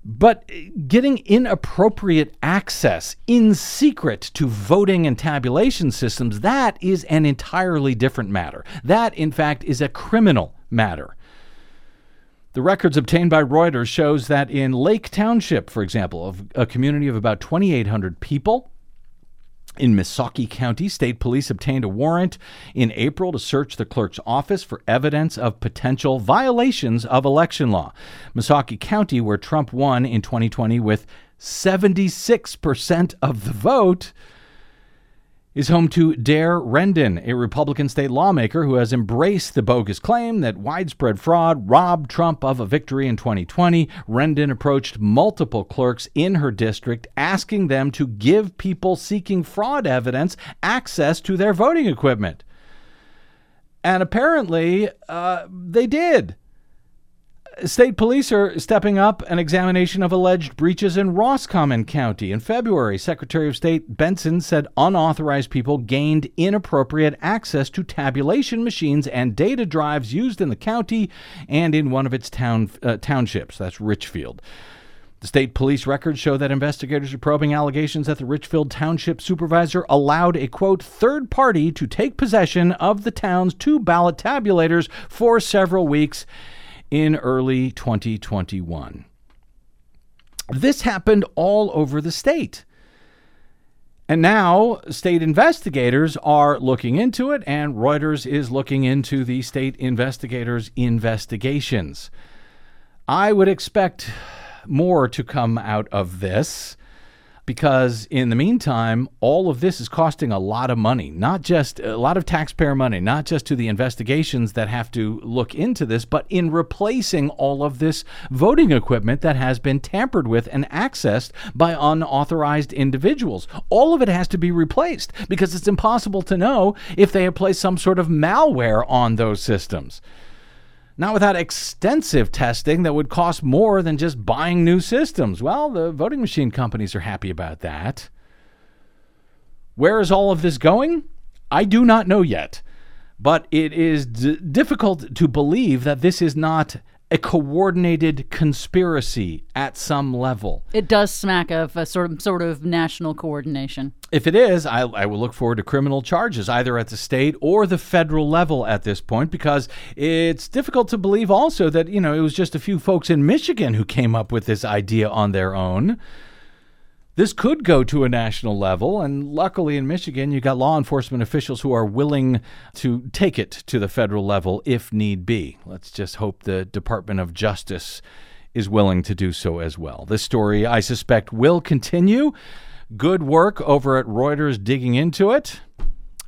But uh, getting inappropriate access in secret to voting and tabulation systems that is an entirely different matter. That in fact is a criminal matter. The records obtained by Reuters shows that in Lake Township, for example, of a community of about 2,800 people, in Missaukee County, state police obtained a warrant in April to search the clerk's office for evidence of potential violations of election law. Missaukee County, where Trump won in 2020 with 76% of the vote, is home to Daire Rendon, a Republican state lawmaker who has embraced the bogus claim that widespread fraud robbed Trump of a victory in 2020. Rendon approached multiple clerks in her district asking them to give people seeking fraud evidence access to their voting equipment. And apparently, uh, they did. State police are stepping up an examination of alleged breaches in Roscommon County. In February, Secretary of State Benson said unauthorized people gained inappropriate access to tabulation machines and data drives used in the county and in one of its town uh, townships. That's Richfield. The state police records show that investigators are probing allegations that the Richfield Township supervisor allowed a quote third party to take possession of the town's two ballot tabulators for several weeks in early 2021. This happened all over the state. And now state investigators are looking into it, and Reuters is looking into the state investigators' investigations. I would expect more to come out of this because in the meantime, all of this is costing a lot of money, not just a lot of taxpayer money, not just to the investigations that have to look into this, but in replacing all of this voting equipment that has been tampered with and accessed by unauthorized individuals. All of it has to be replaced because it's impossible to know if they have placed some sort of malware on those systems. Not without extensive testing that would cost more than just buying new systems. Well, the voting machine companies are happy about that. Where is all of this going? I do not know yet, but it is d- difficult to believe that this is not a coordinated conspiracy at some level. It does smack of a sort of, sort of national coordination. If it is, I, I, will look forward to criminal charges either at the state or the federal level at this point because it's difficult to believe also that, you know, it was just a few folks in Michigan who came up with this idea on their own. This could go to a national level, and luckily in Michigan, you've got law enforcement officials who are willing to take it to the federal level if need be. Let's just hope the Department of Justice is willing to do so as well. This story, I suspect, will continue. Good work over at Reuters digging into it.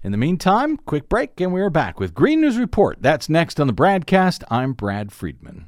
In the meantime, quick break, and we are back with Green News Report. That's next on the BradCast. I'm Brad Friedman.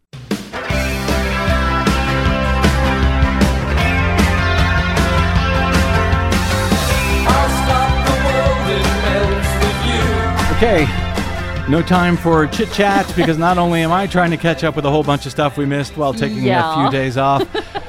Okay, no time for chit chat because not only am I trying to catch up with a whole bunch of stuff we missed while taking Yeah. a few days off,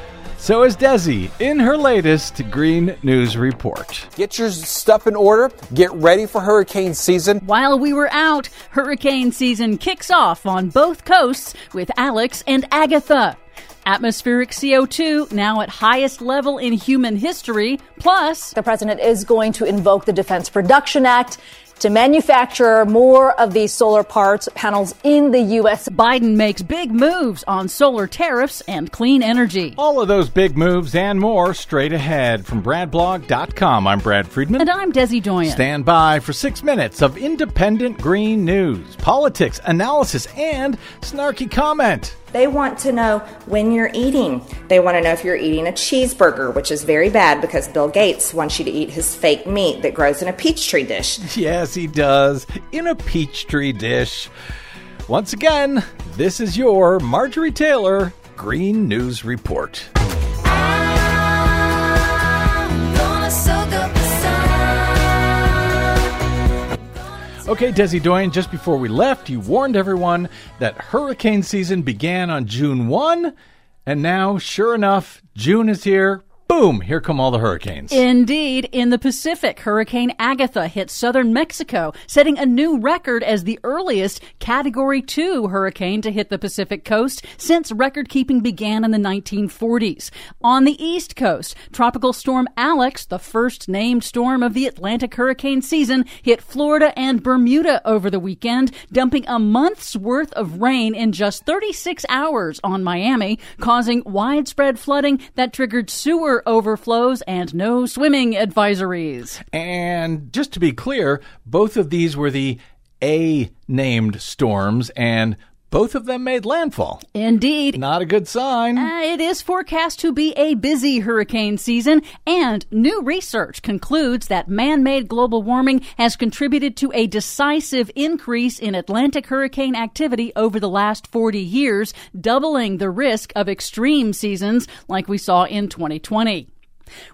so is Desi in her latest Green News Report. Get your stuff in order. Get ready for hurricane season. While we were out, hurricane season kicks off on both coasts with Alex and Agatha. Atmospheric CO2 now at highest level in human history, plus The president is going to invoke the Defense Production Act to manufacture more of these solar parts panels in the U.S. Biden makes big moves on solar tariffs and clean energy. All of those big moves and more straight ahead from BradBlog.com. I'm Brad Friedman. And I'm Desi Doyen. Stand by for six minutes of independent green news, politics, analysis, and snarky comment. They want to know when you're eating. They want to know if you're eating a cheeseburger, which is very bad because Bill Gates wants you to eat his fake meat that grows in a peach tree dish. Yes, he does. In a peach tree dish. Once again, this is your Marjorie Taylor Green News Report. Okay, Desi Doyen, just before we left, you warned everyone that hurricane season began on June 1, and now, sure enough, June is here. Boom, here come all the hurricanes. Indeed, in the Pacific, Hurricane Agatha hit southern Mexico, setting a new record as the earliest Category 2 hurricane to hit the Pacific coast since record keeping began in the 1940s. On the East Coast, Tropical Storm Alex, the first named storm of the Atlantic hurricane season, hit Florida and Bermuda over the weekend, dumping a month's worth of rain in just 36 hours on Miami, causing widespread flooding that triggered sewer overflows and no swimming advisories. And just to be clear, both of these were the A named storms, and both of them made landfall. Indeed. Not a good sign. Uh, it is forecast to be a busy hurricane season, and new research concludes that man made global warming has contributed to a decisive increase in Atlantic hurricane activity over the last 40 years, doubling the risk of extreme seasons like we saw in 2020.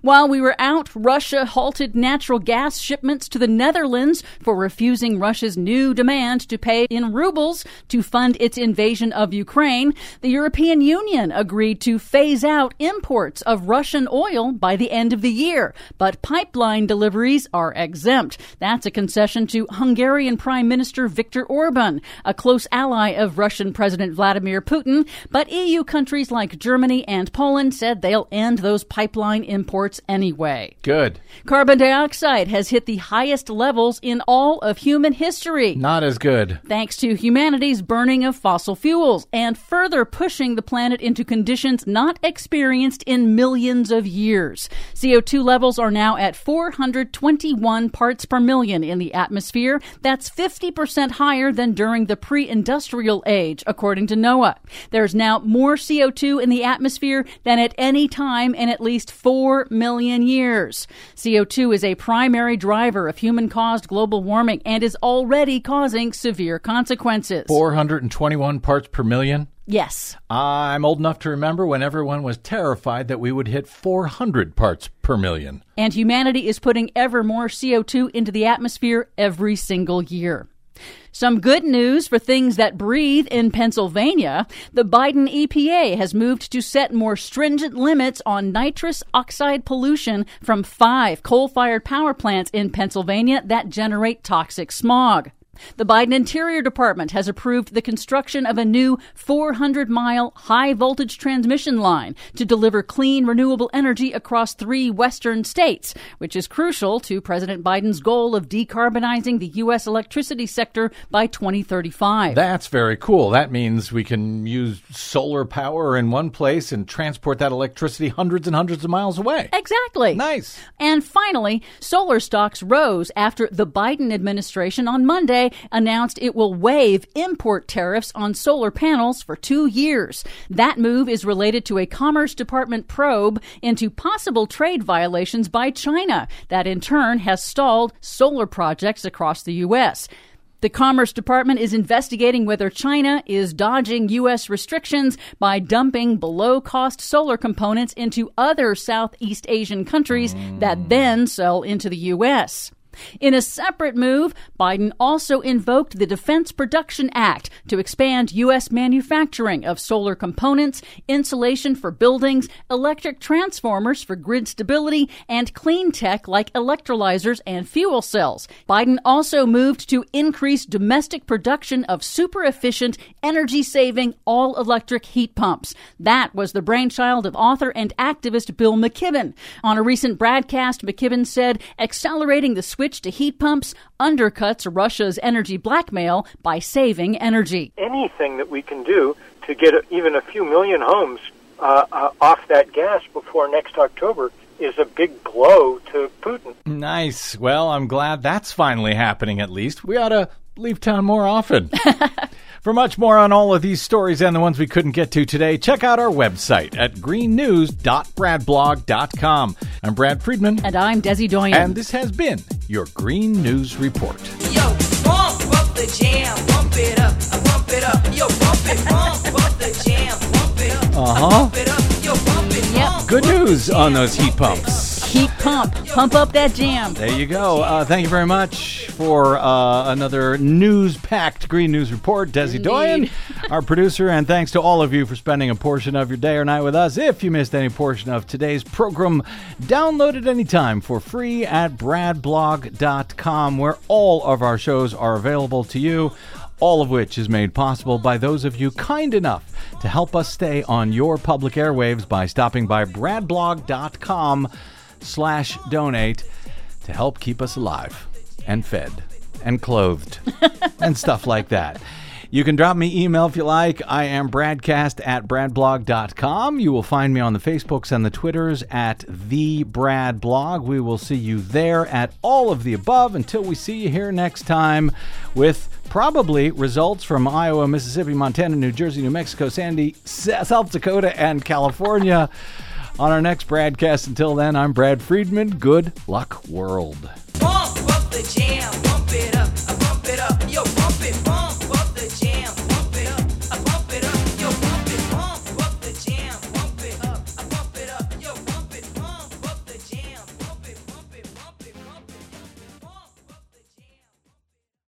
While we were out, Russia halted natural gas shipments to the Netherlands for refusing Russia's new demand to pay in rubles to fund its invasion of Ukraine. The European Union agreed to phase out imports of Russian oil by the end of the year, but pipeline deliveries are exempt. That's a concession to Hungarian Prime Minister Viktor Orban, a close ally of Russian President Vladimir Putin, but EU countries like Germany and Poland said they'll end those pipeline imports imports anyway. Good. Carbon dioxide has hit the highest levels in all of human history. Not as good. Thanks to humanity's burning of fossil fuels and further pushing the planet into conditions not experienced in millions of years. CO2 levels are now at 421 parts per million in the atmosphere. That's 50% higher than during the pre industrial age, according to NOAA. There's now more CO2 in the atmosphere than at any time in at least 4 million years. CO2 is a primary driver of human caused global warming and is already causing severe consequences. 421 parts per million. Yes. I'm old enough to remember when everyone was terrified that we would hit 400 parts per million. And humanity is putting ever more CO2 into the atmosphere every single year. Some good news for things that breathe in Pennsylvania. The Biden EPA has moved to set more stringent limits on nitrous oxide pollution from five coal fired power plants in Pennsylvania that generate toxic smog. The Biden Interior Department has approved the construction of a new 400 mile high voltage transmission line to deliver clean, renewable energy across three western states, which is crucial to President Biden's goal of decarbonizing the U.S. electricity sector by 2035. That's very cool. That means we can use solar power in one place and transport that electricity hundreds and hundreds of miles away. Exactly. Nice. And finally, solar stocks rose after the Biden administration on Monday announced it will waive import tariffs on solar panels for two years. That move is related to a Commerce Department probe into possible trade violations by China that in turn has stalled solar projects across the U.S. The Commerce Department is investigating whether China is dodging U.S. restrictions by dumping below cost solar components into other Southeast Asian countries that mm. then sell into the U.S. In a separate move, Biden also invoked the Defense Production Act to expand U.S. manufacturing of solar components, insulation for buildings, electric transformers for grid stability, and clean tech like electrolyzers and fuel cells. Biden also moved to increase domestic production of super efficient, energy saving, all electric heat pumps. That was the brainchild of author and activist Bill McKibben. On a recent broadcast, McKibben said accelerating the switch to heat pumps undercuts Russia's energy blackmail by saving energy. anything that we can do to get a, even a few million homes uh, uh, off that gas before next October is a big blow to Putin. Nice. Well, I'm glad that's finally happening at least. We ought to leave town more often. For much more on all of these stories and the ones we couldn't get to today, check out our website at greennews.bradblog.com. I'm Brad Friedman, And I'm Desi Doyen. and this has been your Green News Report. Yo, pump up the jam, pump it up, uh, it up. Yo, pump it, pump up the jam, pump it up, Uh-huh. pump it up. Yo, pump it, Yep. Good up the news on those heat pump it pumps. Heat pump. Pump up that jam. There you go. Uh, thank you very much for uh, another news-packed Green News Report. Desi Doyen, our producer, and thanks to all of you for spending a portion of your day or night with us. If you missed any portion of today's program, download it anytime for free at bradblog.com, where all of our shows are available to you. All of which is made possible by those of you kind enough to help us stay on your public airwaves by stopping by bradblog.com slash donate to help keep us alive and fed and clothed and stuff like that. You can drop me email if you like. I am bradcast at bradblog.com. You will find me on the Facebooks and the Twitters at the Brad Blog. We will see you there at all of the above until we see you here next time with probably results from Iowa, Mississippi, Montana, New Jersey, New Mexico, Sandy, South Dakota, and California on our next broadcast. Until then, I'm Brad Friedman. Good luck, world. Up the jam, it up,